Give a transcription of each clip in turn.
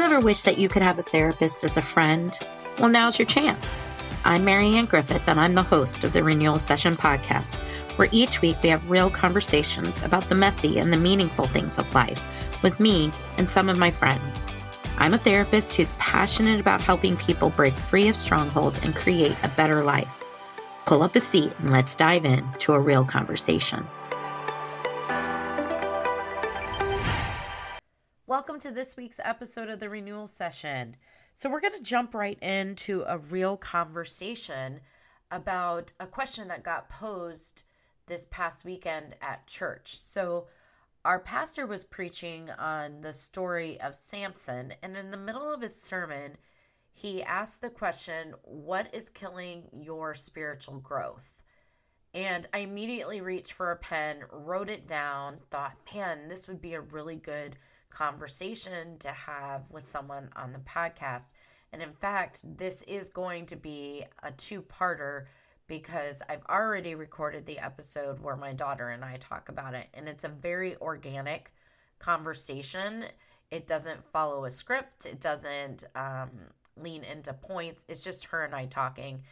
you ever wish that you could have a therapist as a friend? Well, now's your chance. I'm Marianne Griffith, and I'm the host of the Renewal Session podcast, where each week we have real conversations about the messy and the meaningful things of life with me and some of my friends. I'm a therapist who's passionate about helping people break free of strongholds and create a better life. Pull up a seat and let's dive in to a real conversation. To this week's episode of the Renewal Session. So, we're going to jump right into a real conversation about a question that got posed this past weekend at church. So, our pastor was preaching on the story of Samson, and in the middle of his sermon, he asked the question, What is killing your spiritual growth? And I immediately reached for a pen, wrote it down, thought, man, this would be a really good conversation to have with someone on the podcast. And in fact, this is going to be a two parter because I've already recorded the episode where my daughter and I talk about it. And it's a very organic conversation. It doesn't follow a script, it doesn't um, lean into points. It's just her and I talking.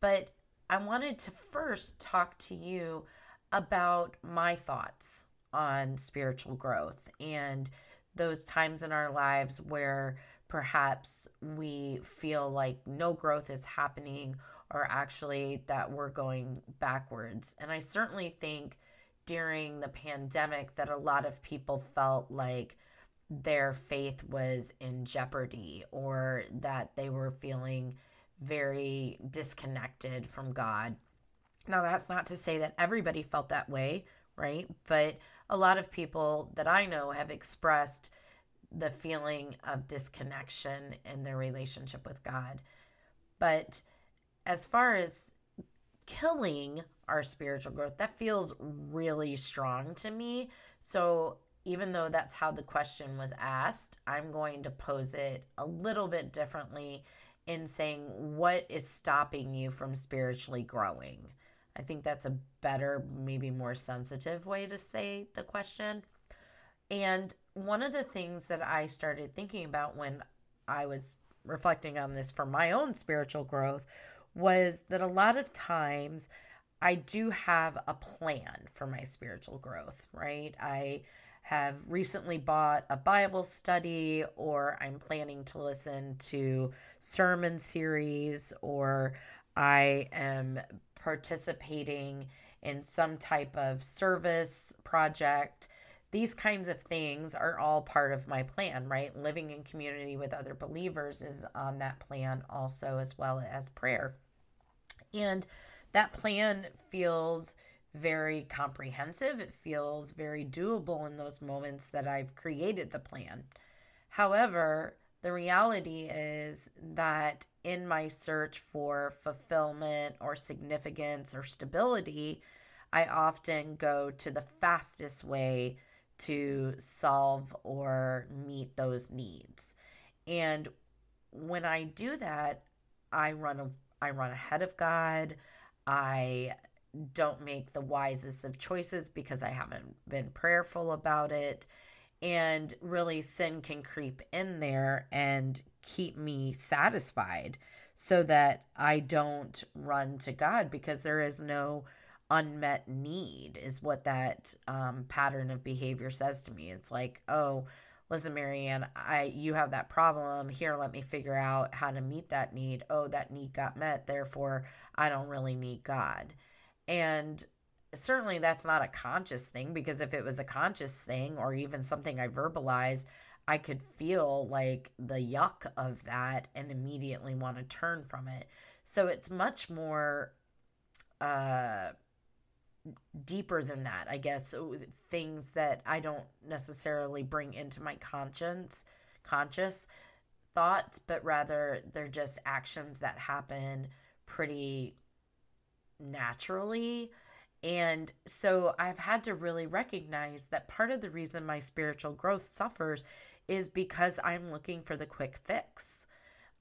But I wanted to first talk to you about my thoughts on spiritual growth and those times in our lives where perhaps we feel like no growth is happening or actually that we're going backwards. And I certainly think during the pandemic that a lot of people felt like their faith was in jeopardy or that they were feeling very disconnected from God. Now, that's not to say that everybody felt that way, right? But a lot of people that I know have expressed the feeling of disconnection in their relationship with God. But as far as killing our spiritual growth, that feels really strong to me. So, even though that's how the question was asked, I'm going to pose it a little bit differently in saying, What is stopping you from spiritually growing? I think that's a better, maybe more sensitive way to say the question. And one of the things that I started thinking about when I was reflecting on this for my own spiritual growth was that a lot of times I do have a plan for my spiritual growth, right? I have recently bought a Bible study, or I'm planning to listen to sermon series, or I am participating in some type of service project. These kinds of things are all part of my plan, right? Living in community with other believers is on that plan also, as well as prayer. And that plan feels very comprehensive. It feels very doable in those moments that I've created the plan. However, the reality is that in my search for fulfillment or significance or stability, I often go to the fastest way to solve or meet those needs. And when I do that, I run I run ahead of God. I don't make the wisest of choices because I haven't been prayerful about it. And really, sin can creep in there and keep me satisfied so that I don't run to God because there is no unmet need, is what that um, pattern of behavior says to me. It's like, oh, listen marianne i you have that problem. Here let me figure out how to meet that need. Oh that need got met therefore i don't really need god. And certainly that's not a conscious thing because if it was a conscious thing or even something i verbalize i could feel like the yuck of that and immediately want to turn from it so it's much more uh deeper than that, I guess, things that I don't necessarily bring into my conscience, conscious thoughts, but rather they're just actions that happen pretty naturally. And so I've had to really recognize that part of the reason my spiritual growth suffers is because I'm looking for the quick fix.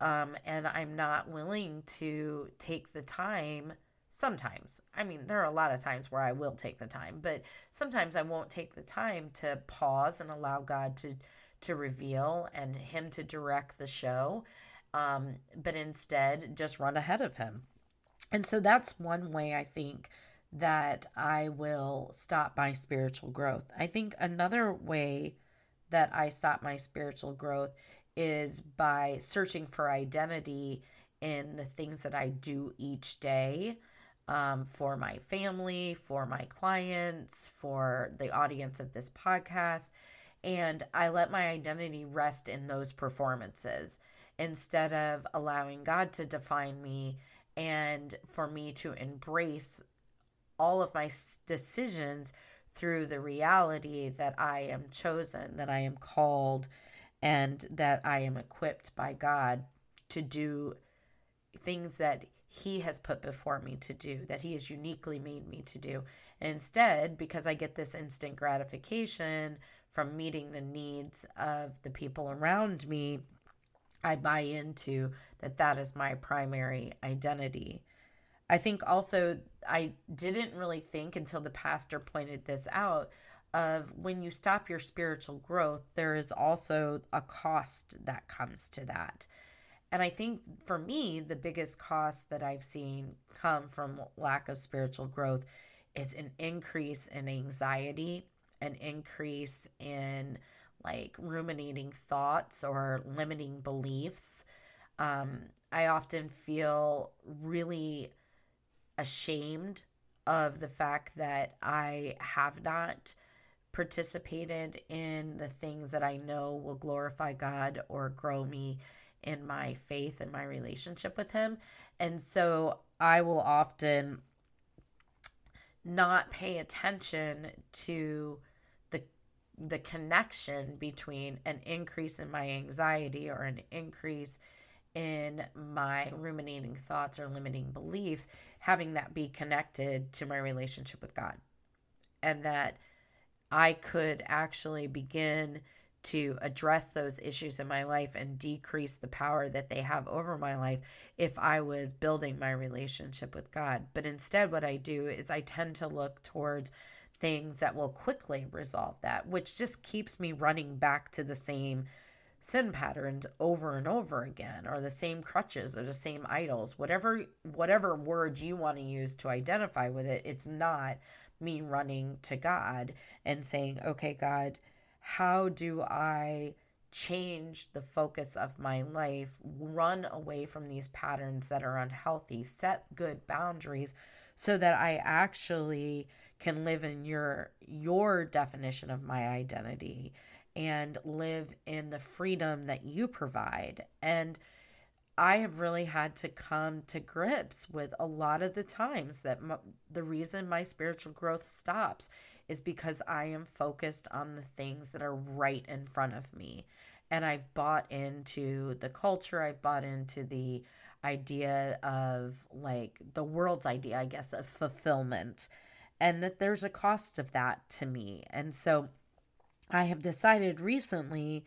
Um, and I'm not willing to take the time sometimes. I mean, there are a lot of times where I will take the time, but sometimes I won't take the time to pause and allow God to to reveal and him to direct the show, um, but instead just run ahead of him. And so that's one way I think that I will stop my spiritual growth. I think another way that I stop my spiritual growth is by searching for identity in the things that I do each day um, for my family, for my clients, for the audience of this podcast. And I let my identity rest in those performances instead of allowing God to define me and for me to embrace all of my decisions through the reality that I am chosen, that I am called, and that I am equipped by God to do things that He has put before me to do, that He has uniquely made me to do. And instead, because I get this instant gratification from meeting the needs of the people around me, I buy into that that is my primary identity. I think also I didn't really think until the pastor pointed this out of when you stop your spiritual growth, there is also a cost that comes to that. And I think for me, the biggest cost that I've seen come from lack of spiritual growth is an increase in anxiety, an increase in like ruminating thoughts or limiting beliefs. Um, I often feel really ashamed of the fact that I have not participated in the things that I know will glorify God or grow me in my faith and my relationship with Him. And so I will often not pay attention to the the connection between an increase in my anxiety or an increase in my ruminating thoughts or limiting beliefs having that be connected to my relationship with God and that I could actually begin to address those issues in my life and decrease the power that they have over my life if I was building my relationship with God. But instead, what I do is I tend to look towards things that will quickly resolve that, which just keeps me running back to the same sin patterns over and over again or the same crutches or the same idols whatever whatever words you want to use to identify with it it's not me running to God and saying, okay, God, how do I change the focus of my life, run away from these patterns that are unhealthy, set good boundaries so that I actually can live in your your definition of my identity and live in the freedom that you provide and I have really had to come to grips with a lot of the times that the reason my spiritual growth stops is because I am focused on the things that are right in front of me. And I've bought into the culture, I've bought into the idea of like the world's idea, I guess, of fulfillment, and that there's a cost of that to me. And so I have decided recently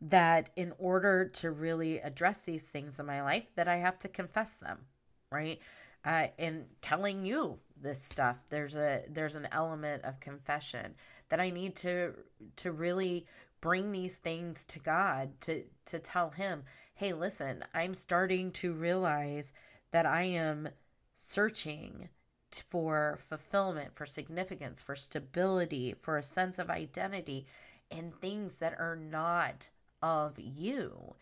that in order to really address these things in my life that I have to confess them, right? Uh, in telling you this stuff, there's a there's an element of confession that I need to to really bring these things to God to to tell him, "Hey, listen, I'm starting to realize that I am searching for fulfillment, for significance, for stability, for a sense of identity in things that are not of you.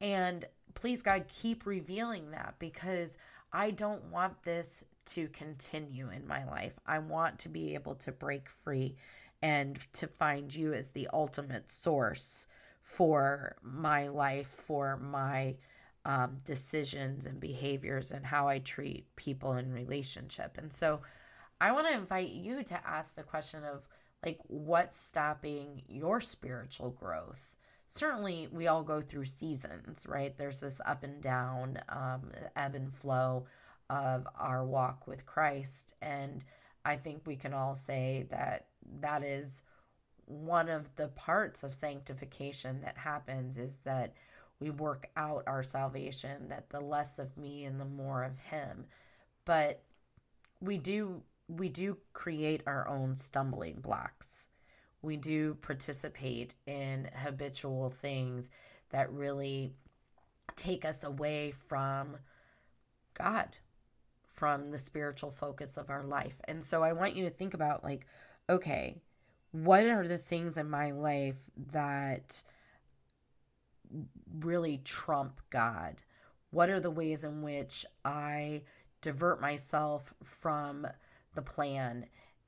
And please, God, keep revealing that because I don't want this to continue in my life. I want to be able to break free and to find you as the ultimate source for my life, for my um, decisions and behaviors, and how I treat people in relationship. And so I want to invite you to ask the question of like, what's stopping your spiritual growth? certainly we all go through seasons, right? There's this up and down, um, ebb and flow of our walk with Christ. And I think we can all say that that is one of the parts of sanctification that happens is that we work out our salvation, that the less of me and the more of him. But we do we do create our own stumbling blocks we do participate in habitual things that really take us away from God, from the spiritual focus of our life. And so I want you to think about like, okay, what are the things in my life that really trump God? What are the ways in which I divert myself from the plan?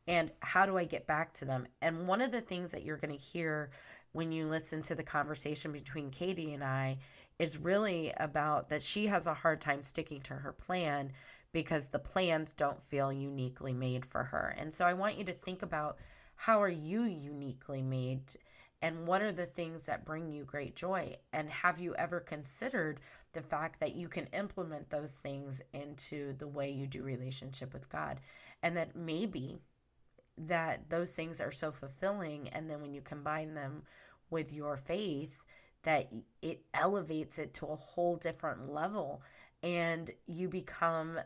And how do I get back to them? And one of the things that you're going to hear when you listen to the conversation between Katie and I is really about that she has a hard time sticking to her plan because the plans don't feel uniquely made for her. And so I want you to think about how are you uniquely made and what are the things that bring you great joy? And have you ever considered the fact that you can implement those things into the way you do relationship with God? And that maybe that those things are so fulfilling and then when you combine them with your faith that it elevates it to a whole different level and you become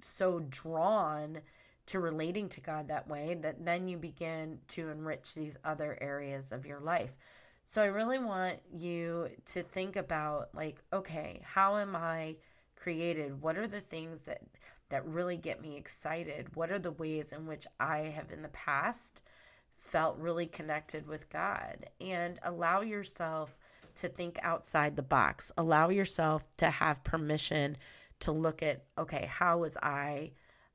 so drawn to relating to God that way that then you begin to enrich these other areas of your life. So I really want you to think about like okay, how am I created? What are the things that that really get me excited? What are the ways in which I have in the past felt really connected with God? And allow yourself to think outside the box. Allow yourself to have permission to look at, okay, how was I?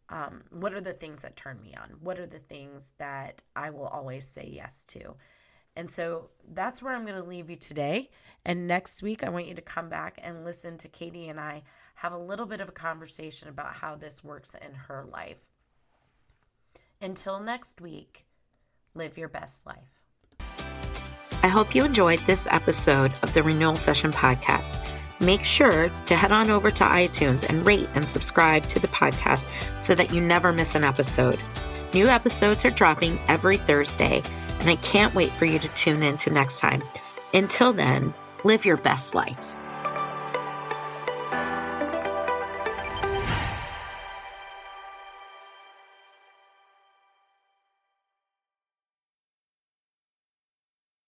Um, what are the things that turn me on? What are the things that I will always say yes to? And so that's where I'm going to leave you today. And next week, I want you to come back and listen to Katie and I have a little bit of a conversation about how this works in her life. Until next week, live your best life. I hope you enjoyed this episode of the Renewal Session podcast. Make sure to head on over to iTunes and rate and subscribe to the podcast so that you never miss an episode. New episodes are dropping every Thursday, and I can't wait for you to tune in to next time. Until then, live your best life.